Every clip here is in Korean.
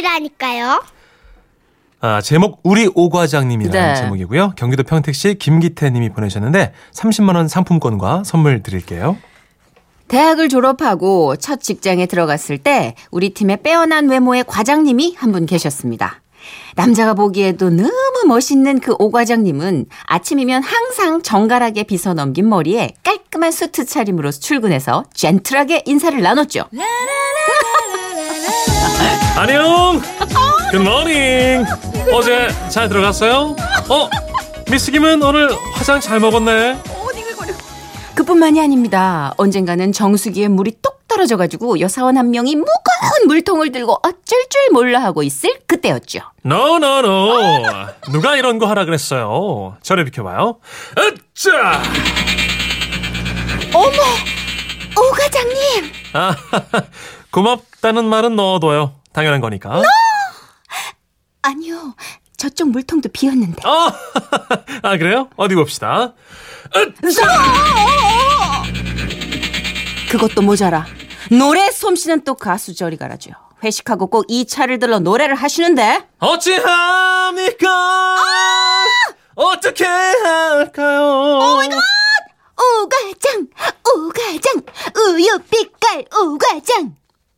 것이라니까요. 아, 제목 우리 오 과장님이라는 네. 제목이고요. 경기도 평택시 김기태 님이 보내셨는데 30만 원 상품권과 선물 드릴게요. 대학을 졸업하고 첫 직장에 들어갔을 때 우리 팀의 빼어난 외모의 과장님이 한 분 계셨습니다. 남자가 보기에도 너무 멋있는 그 오 과장님은 아침이면 항상 정갈하게 빗어 넘긴 머리에 깔끔한 수트 차림으로 출근해서 젠틀하게 인사를 나눴죠. 안녕. 굿모닝. 어제 잘 들어갔어요? 어? 미스 김은 오늘 화장 잘 먹었네. 그뿐만이 아닙니다. 언젠가는 정수기에 물이 똑 떨어져가지고 여사원 한 명이 무거운 물통을 들고 어쩔 줄 몰라 하고 있을 그때였죠. No, no, no. 누가 이런 거 하라 그랬어요. 저를 비켜봐요. 으짜! 오 과장님! 아, 고맙다는 말은 넣어둬요. 당연한 거니까. 아니요. 저쪽 물통도 비었는데. 아, 아, 그래요? 어디 봅시다. 으짜! 그것도 모자라. 노래 솜씨는 또 가수 저리 가라죠. 회식하고 꼭 이 차를 들러 노래를 하시는데 어찌합니까? 어떻게 할까요? 오 과장 오과장 우유 빛깔 오과장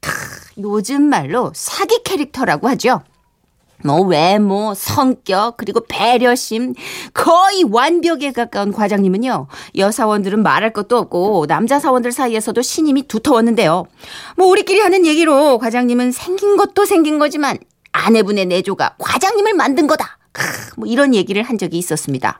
크, 요즘 말로 사기 캐릭터라고 하죠. 뭐 외모, 성격, 그리고 배려심 거의 완벽에 가까운 과장님은요. 여사원들은 말할 것도 없고 남자 사원들 사이에서도 신임이 두터웠는데요. 뭐 우리끼리 하는 얘기로 과장님은 생긴 것도 생긴 거지만 아내분의 내조가 과장님을 만든 거다. 크, 뭐 이런 얘기를 한 적이 있었습니다.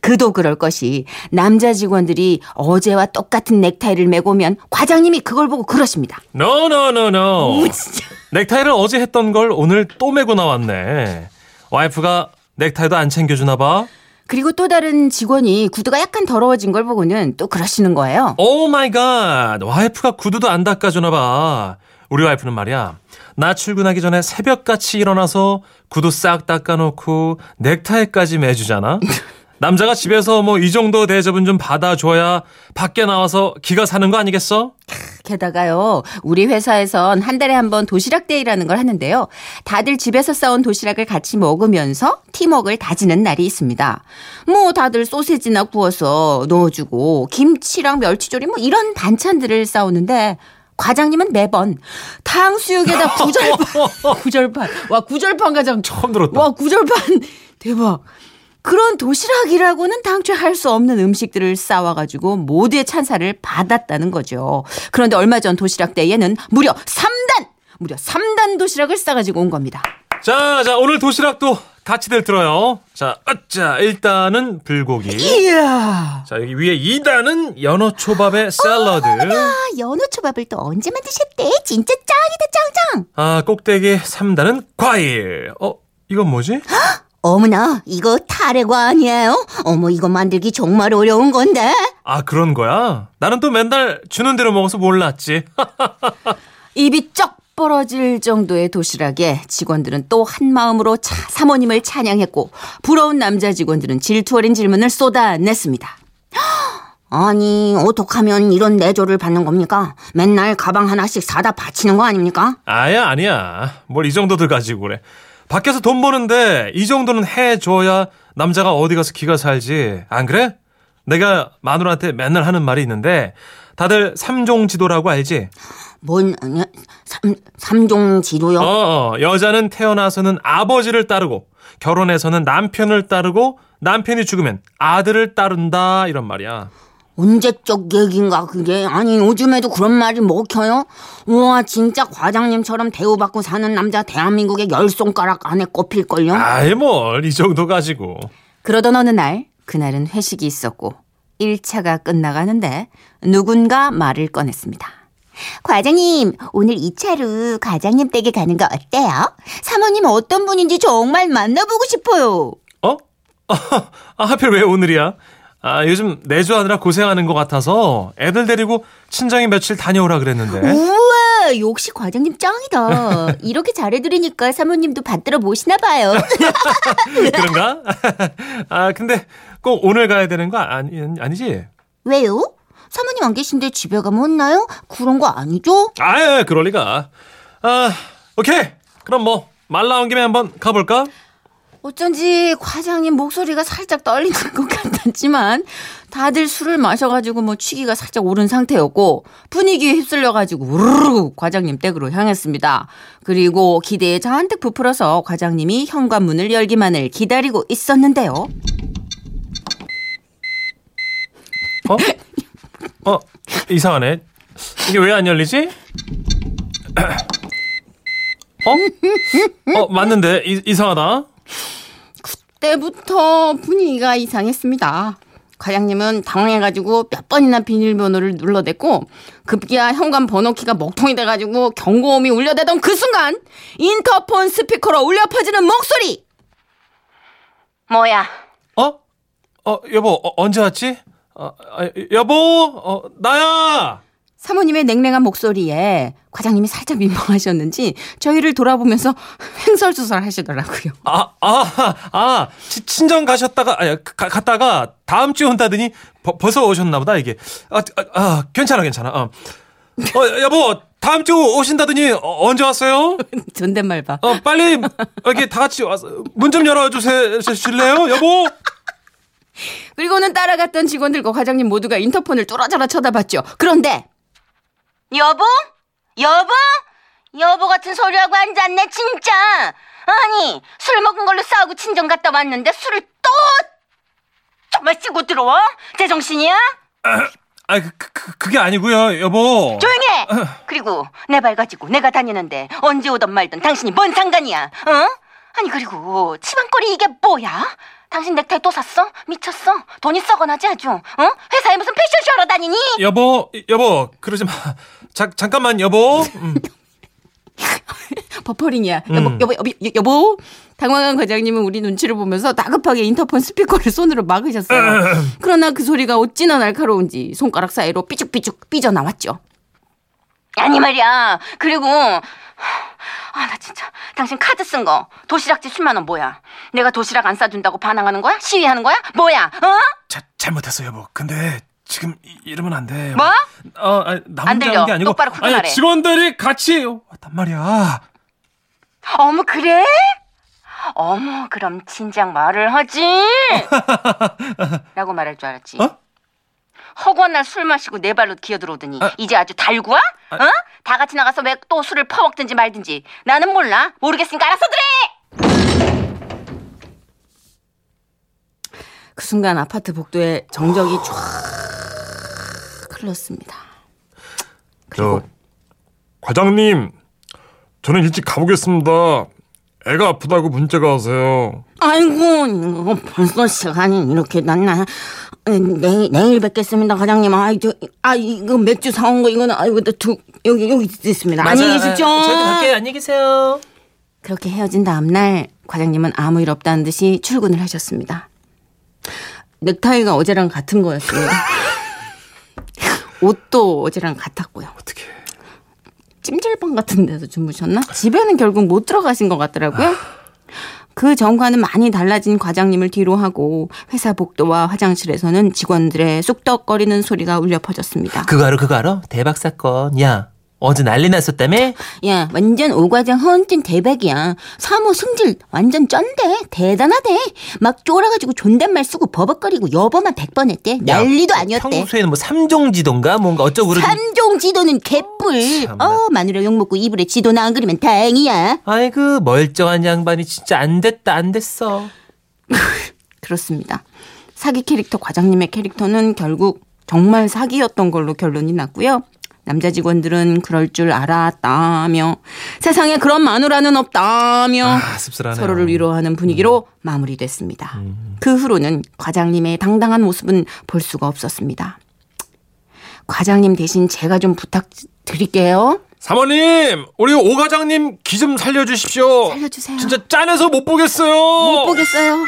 그도 그럴 것이 남자 직원들이 어제와 똑같은 넥타이를 메고 오면 과장님이 그걸 보고 그러십니다. No, no, no, no. 오, 진짜. 넥타이를 어제 했던 걸 오늘 또 메고 나왔네. 와이프가 넥타이도 안 챙겨주나 봐. 그리고 또 다른 직원이 구두가 약간 더러워진 걸 보고는 또 그러시는 거예요. Oh my God. 와이프가 구두도 안 닦아주나 봐. 우리 와이프는 말이야. 나 출근하기 전에 새벽같이 일어나서 구두 싹 닦아놓고 넥타이까지 매주잖아. 남자가 집에서 뭐 이 정도 대접은 좀 받아줘야 밖에 나와서 기가 사는 거 아니겠어? 게다가요, 우리 회사에선 한 달에 한 번 도시락 day라는 걸 하는데요. 다들 집에서 싸온 도시락을 같이 먹으면서 팀워크를 다지는 날이 있습니다. 뭐 다들 소세지나 구워서 넣어주고 김치랑 멸치조림 뭐 이런 반찬들을 싸오는데 과장님은 매번 탕수육에다 구절판, 구절판, 와 구절판 과장 처음 들었다. 와 구절판 대박. 그런 도시락이라고는 당초에 할 수 없는 음식들을 싸와가지고 모두의 찬사를 받았다는 거죠. 그런데 얼마 전 도시락 때에는 무려 3단! 무려 3단 도시락을 싸가지고 온 겁니다. 자, 자, 오늘 도시락도 같이들 들어요. 자, 자, 일단은 불고기. 이야! 자, 여기 위에 2단은 연어 초밥에 샐러드. 아, 연어 초밥을 또 언제 만드셨대? 진짜 짱이다, 짱짱! 아, 꼭대기 3단은 과일. 어, 이건 뭐지? 어머나, 이거 타레과 아니에요? 어머, 이거 만들기 정말 어려운 건데? 아, 그런 거야? 나는 또 맨날 주는 대로 먹어서 몰랐지. 입이 쩍 벌어질 정도의 도시락에 직원들은 또 한 마음으로 차, 사모님을 찬양했고 부러운 남자 직원들은 질투 어린 질문을 쏟아냈습니다. 아니 어떡하면 이런 내조를 받는 겁니까? 맨날 가방 하나씩 사다 바치는 거 아닙니까? 아야, 아니야. 뭘 이 정도들 가지고 그래. 밖에서 돈 버는데 이 정도는 해줘야 남자가 어디 가서 기가 살지. 안 그래? 내가 마누라한테 맨날 하는 말이 있는데 다들 삼종 지도라고 알지? 뭔 삼, 삼종 지도요? 어, 어, 여자는 태어나서는 아버지를 따르고 결혼해서는 남편을 따르고 남편이 죽으면 아들을 따른다 이런 말이야. 언제적 얘기인가 그게 아니 요즘에도 그런 말이 먹혀요? 우와 진짜 과장님처럼 대우받고 사는 남자 대한민국의 열 손가락 안에 꼽힐걸요? 아이 뭘이 정도 가지고. 그러던 어느 날 그날은 회식이 있었고 1차가 끝나가는데 누군가 말을 꺼냈습니다. 과장님, 오늘 2차로 과장님 댁에 가는 거 어때요? 사모님 어떤 분인지 정말 만나보고 싶어요. 어? 아, 하필 왜 오늘이야? 아, 요즘 내조하느라 고생하는 것 같아서 애들 데리고 친정에 며칠 다녀오라 그랬는데. 우와, 역시 과장님 짱이다. 이렇게 잘해드리니까 사모님도 받들어 모시나 봐요. 그런가? 아, 근데 꼭 오늘 가야 되는 거 아니, 아니지? 왜요? 사모님 안 계신데 집에 가면 혼나요? 그런 거 아니죠? 아, 그럴 리가. 아, 오케이. 그럼 뭐 말 나온 김에 한번 가볼까? 어쩐지 과장님 목소리가 살짝 떨리는 것 같았지만 다들 술을 마셔가지고 뭐 취기가 살짝 오른 상태였고 분위기에 휩쓸려가지고 우르르 과장님 댁으로 향했습니다. 그리고 기대에 잔뜩 부풀어서 과장님이 현관문을 열기만을 기다리고 있었는데요. 어? 어 이상하네. 이게 왜 안 열리지? 어? 어 맞는데 이, 이상하다. 때부터 분위기가 이상했습니다. 과장님은 당황해가지고 몇 번이나 비밀번호를 눌러댔고 급기야 현관 번호키가 먹통이 돼가지고 경고음이 울려대던 그 순간 인터폰 스피커로 울려 퍼지는 목소리 뭐야 어? 어 여보 어, 언제 왔지? 어, 아, 여보 어 나야. 사모님의 냉랭한 목소리에 과장님이 살짝 민망하셨는지 저희를 돌아보면서 횡설수설 하시더라고요. 아, 아, 아, 치- 친정 가셨다가, 아니, 가, 갔다가 다음 주에 온다더니 버, 벌써 오셨나 보다, 이게. 아, 아, 아, 괜찮아, 괜찮아. 어. 어, 여보, 다음 주 오신다더니 어, 언제 왔어요? 존댓말 봐. 어, 빨리 여기 다 같이 와서 문 좀 열어주실래요, 여보? 그리고는 따라갔던 직원들과 과장님 모두가 인터폰을 뚫어져라 쳐다봤죠. 그런데 여보? 여보? 여보 같은 소리하고 앉았네 진짜. 아니 술 먹은 걸로 싸우고 친정 갔다 왔는데 술을 또 정말 쓰고 들어와? 제정신이야? 아, 그, 그, 그게 아니고요, 여보. 조용해. 그리고 내 발 가지고 내가 다니는데 언제 오든 말든 당신이 뭔 상관이야? 어? 아니 그리고 치방거리 이게 뭐야? 당신 넥타이 또 샀어? 미쳤어? 돈이 썩어나지 아주? 어? 회사에 무슨 패션쇼 하러 다니니? 여보, 여보, 그러지 마. 자, 잠깐만, 여보. 음. 버퍼링이야. 음. 여보, 여보, 여보, 여- 여보. 당황한 과장님은 우리 눈치를 보면서 다급하게 인터폰 스피커를 손으로 막으셨어요. 그러나 그 소리가 어찌나 날카로운지 손가락 사이로 삐죽삐죽 삐져나왔죠. 아니 말이야. 그리고 아 나 진짜 당신 카드 쓴 거 도시락지 10만 원 뭐야? 내가 도시락 안 싸준다고 반항하는 거야? 시위하는 거야? 뭐야? 어? 자, 잘못했어, 여보. 근데 지금 이, 이러면 안 돼. 뭐? 어, 아니, 나안 혼자 들려. 하는 게 아니고 똑바로 아니, 말해. 직원들이 같이 왔단 말이야. 어머 그래? 어머 그럼 진작 말을 하지 라고 말할 줄 알았지 어? 허구한 날 술 마시고 내 발로 기어들어오더니 아. 이제 아주 달구야? 어? 다 같이 나가서 왜 또 술을 퍼먹든지 말든지 나는 몰라 모르겠으니까 알아서들 해! 그 순간 아파트 복도에 정적이 쫙 흘렀습니다. 저 과장님, 저는 일찍 가보겠습니다. 애가 아프다고 문자가 와서요. 아이고 이거 벌써 시간이 이렇게 났나. 내일 내일 뵙겠습니다 과장님. 아, 저, 아 이거 맥주 사온 거 이거는 아이고 두 여기 여기 있습니다. 안녕히 계십시오. 안녕히 계세요. 그렇게 헤어진 다음날 과장님은 아무 일 없다는 듯이 출근을 하셨습니다. 넥타이가 어제랑 같은 거였습니다 옷도 어제랑 같았고요 어떻게? 찜질방 같은 데서 주무셨나? 집에는 결국 못 들어가신 것 같더라고요. 그 전과는 많이 달라진 과장님을 뒤로 하고 회사 복도와 화장실에서는 직원들의 쑥덕거리는 소리가 울려 퍼졌습니다. 그거 알아, 그거 알아? 대박 사건. 야, 어제 난리 났었다며? 야, 완전 오과장 헌팅 대박이야. 사모 승질 완전 쩐대. 대단하대. 막 쫄아가지고 존댓말 쓰고 버벅거리고 여보만 백번 했대. 난리도 아니었대. 평소에는 뭐 삼종지도인가 뭔가 어쩌고 그러지. 삼종 지도는 개뿔. 참나. 어, 마누라 욕먹고 이불에 지도나 안 그리면 다행이야. 아이고 멀쩡한 양반이 진짜 안 됐다 안 됐어. 그렇습니다. 사기 캐릭터 과장님의 캐릭터는 결국 정말 사기였던 걸로 결론이 났고요. 남자 직원들은 그럴 줄 알았다며 세상에 그런 마누라는 없다며 아. 서로를 위로하는 분위기로 마무리됐습니다. 그 후로는 과장님의 당당한 모습은 볼 수가 없었습니다. 과장님 대신 제가 좀 부탁드릴게요. 사모님, 우리 오 과장님 기 좀 살려주십시오. 살려주세요. 진짜 짠해서 못 보겠어요. 못 보겠어요.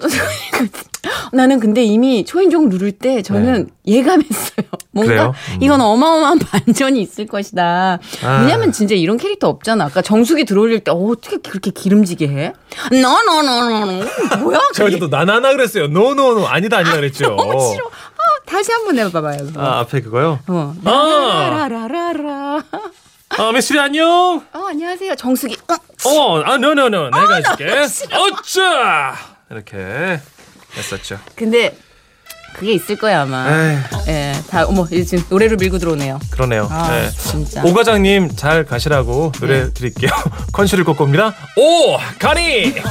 나는 근데 이미 초인종 누를 때 저는 예감했어요. 뭔가? 음. 이건 어마어마한 반전이 있을 것이다. 아. 왜냐면 진짜 이런 캐릭터 없잖아. 아까 정수기 들어올릴 때 어, 어떻게 그렇게 기름지게 해? 너너너너너 뭐야? 제가 그게? 또 나나나 그랬어요. 노노노 아니다 아니다 그랬죠. 너무 싫어. 아, 다시 한번 해봐봐요. 그거. 아, 앞에 그거요? 어. 아. 라라라라라. 아, 미스리 안녕. 어, 안녕하세요. 정수기. 어. 어, 아, 노노노. 내가 해줄게. 어짜! 이렇게 했었죠. 근데 그게 있을 거야 아마. 예, 다 어머 이제 지금 노래로 밀고 들어오네요. 그러네요. 아 네. 진짜. 오 과장님 잘 가시라고 노래 네. 드릴게요. 컨슈를 꼽니다. 오 가니.